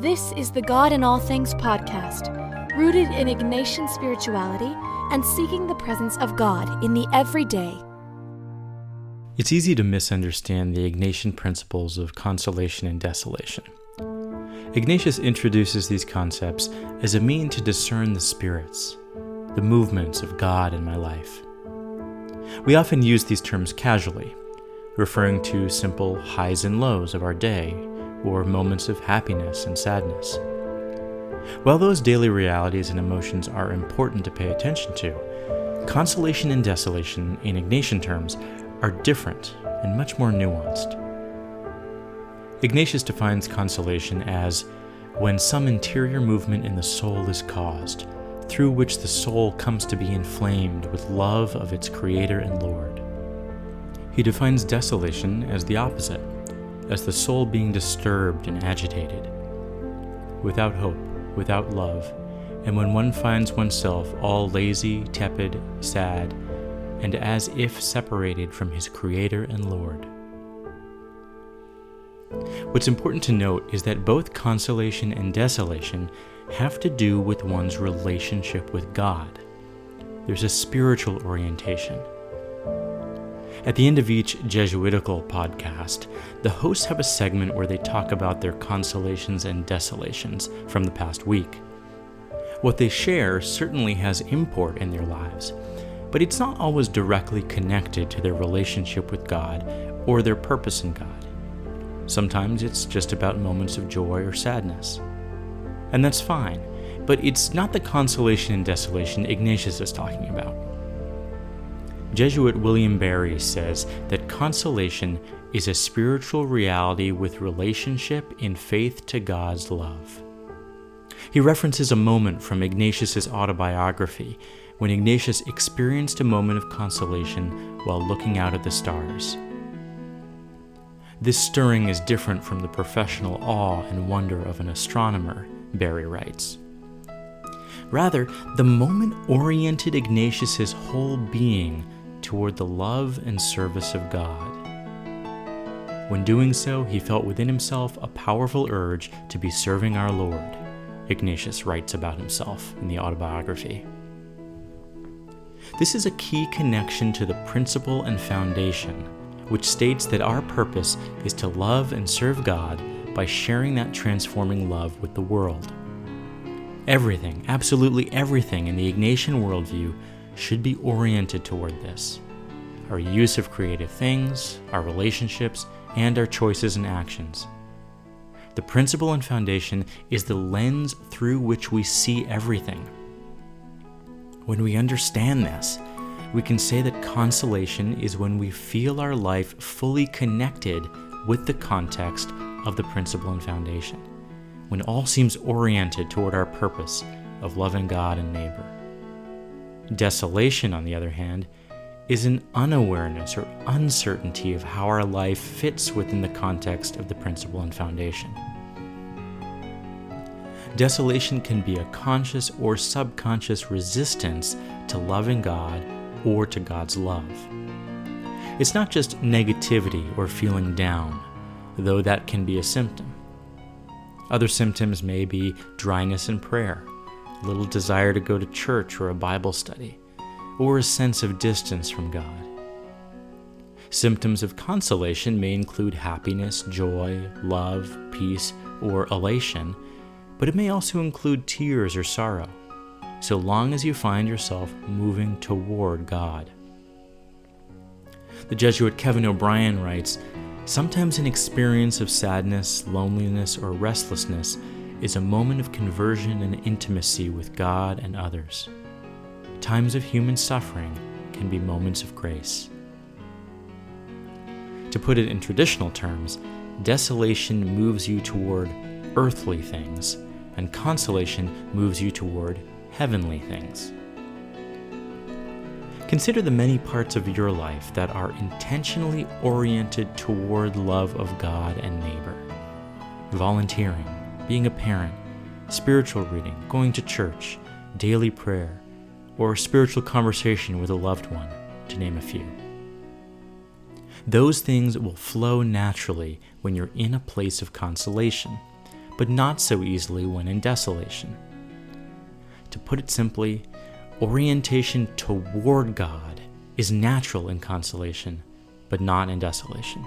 This is the God in All Things podcast, rooted in Ignatian spirituality and seeking the presence of God in the everyday. It's easy to misunderstand the Ignatian principles of consolation and desolation. Ignatius introduces these concepts as a mean to discern the spirits, the movements of God in my life. We often use these terms casually, referring to simple highs and lows of our day or moments of happiness and sadness. While those daily realities and emotions are important to pay attention to, consolation and desolation, in Ignatian terms, are different and much more nuanced. Ignatius defines consolation as when some interior movement in the soul is caused, through which the soul comes to be inflamed with love of its Creator and Lord. He defines desolation as the opposite as the soul being disturbed and agitated, without hope, without love, and when one finds oneself all lazy, tepid, sad, and as if separated from his Creator and Lord. What's important to note is that both consolation and desolation have to do with one's relationship with God. There's a spiritual orientation at the end of each Jesuitical podcast, the hosts have a segment where they talk about their consolations and desolations from the past week. What they share certainly has import in their lives, but it's not always directly connected to their relationship with God or their purpose in God. Sometimes it's just about moments of joy or sadness. And that's fine, but it's not the consolation and desolation Ignatius is talking about. Jesuit William Barry says that consolation is a spiritual reality with relationship in faith to God's love. He references a moment from Ignatius's autobiography when Ignatius experienced a moment of consolation while looking out at the stars. This stirring is different from the professional awe and wonder of an astronomer, Barry writes. Rather, the moment oriented Ignatius's whole being toward the love and service of God. When doing so, he felt within himself a powerful urge to be serving our Lord, Ignatius writes about himself in the autobiography. This is a key connection to the principle and foundation, which states that our purpose is to love and serve God by sharing that transforming love with the world. Everything, absolutely everything in the Ignatian worldview should be oriented toward this our use of creative things, our relationships, and our choices and actions. The principle and foundation is the lens through which we see everything. When we understand this, we can say that consolation is when we feel our life fully connected with the context of the principle and foundation, when all seems oriented toward our purpose of loving God and neighbor. Desolation, on the other hand, is an unawareness or uncertainty of how our life fits within the context of the principle and foundation. Desolation can be a conscious or subconscious resistance to loving God or to God's love. It's not just negativity or feeling down, though that can be a symptom. Other symptoms may be dryness in prayer little desire to go to church or a Bible study, or a sense of distance from God. Symptoms of consolation may include happiness, joy, love, peace, or elation, but it may also include tears or sorrow, so long as you find yourself moving toward God. The Jesuit Kevin O'Brien writes Sometimes an experience of sadness, loneliness, or restlessness is a moment of conversion and intimacy with God and others. Times of human suffering can be moments of grace. To put it in traditional terms, desolation moves you toward earthly things, and consolation moves you toward heavenly things. Consider the many parts of your life that are intentionally oriented toward love of God and neighbor. Volunteering, being a parent, spiritual reading, going to church, daily prayer, or a spiritual conversation with a loved one, to name a few. Those things will flow naturally when you're in a place of consolation, but not so easily when in desolation. To put it simply, orientation toward God is natural in consolation, but not in desolation.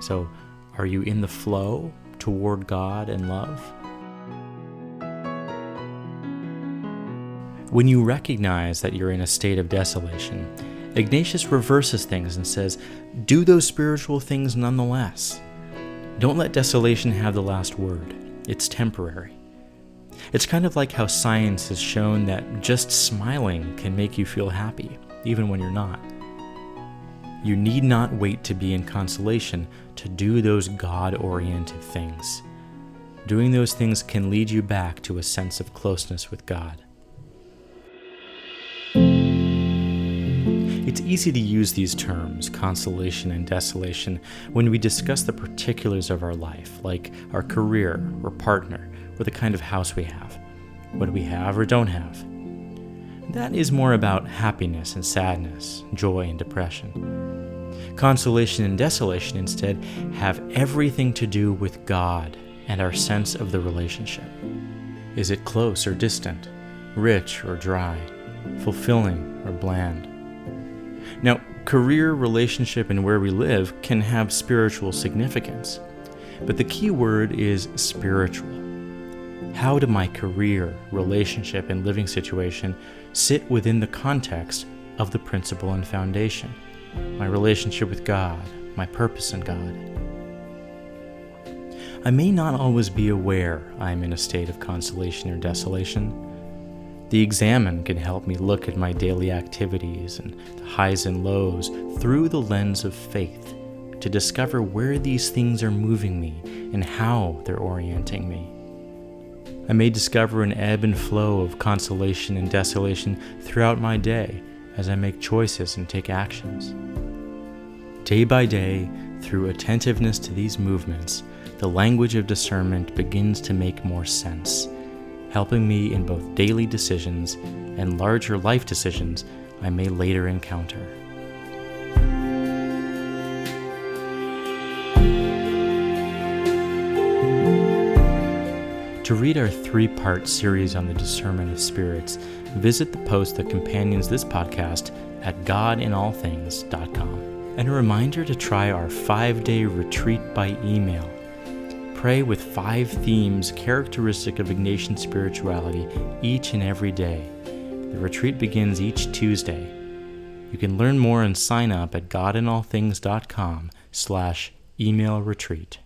So, are you in the flow toward God and love? When you recognize that you're in a state of desolation, Ignatius reverses things and says, Do those spiritual things nonetheless. Don't let desolation have the last word, it's temporary. It's kind of like how science has shown that just smiling can make you feel happy, even when you're not. You need not wait to be in consolation to do those God oriented things. Doing those things can lead you back to a sense of closeness with God. It's easy to use these terms, consolation and desolation, when we discuss the particulars of our life, like our career or partner, or the kind of house we have, what we have or don't have. That is more about happiness and sadness, joy and depression. Consolation and desolation, instead, have everything to do with God and our sense of the relationship. Is it close or distant, rich or dry, fulfilling or bland? Now, career, relationship, and where we live can have spiritual significance, but the key word is spiritual. How do my career, relationship, and living situation sit within the context of the principle and foundation? My relationship with God, my purpose in God. I may not always be aware I am in a state of consolation or desolation the examen can help me look at my daily activities and the highs and lows through the lens of faith to discover where these things are moving me and how they're orienting me. I may discover an ebb and flow of consolation and desolation throughout my day as I make choices and take actions. Day by day, through attentiveness to these movements, the language of discernment begins to make more sense helping me in both daily decisions and larger life decisions I may later encounter. To read our three part series on the discernment of spirits, visit the post that companions this podcast at godinallthings.com. And a reminder to try our five day retreat by email Pray with five themes characteristic of Ignatian spirituality each and every day. The retreat begins each Tuesday. You can learn more and sign up at godinallthings.com slash email retreat.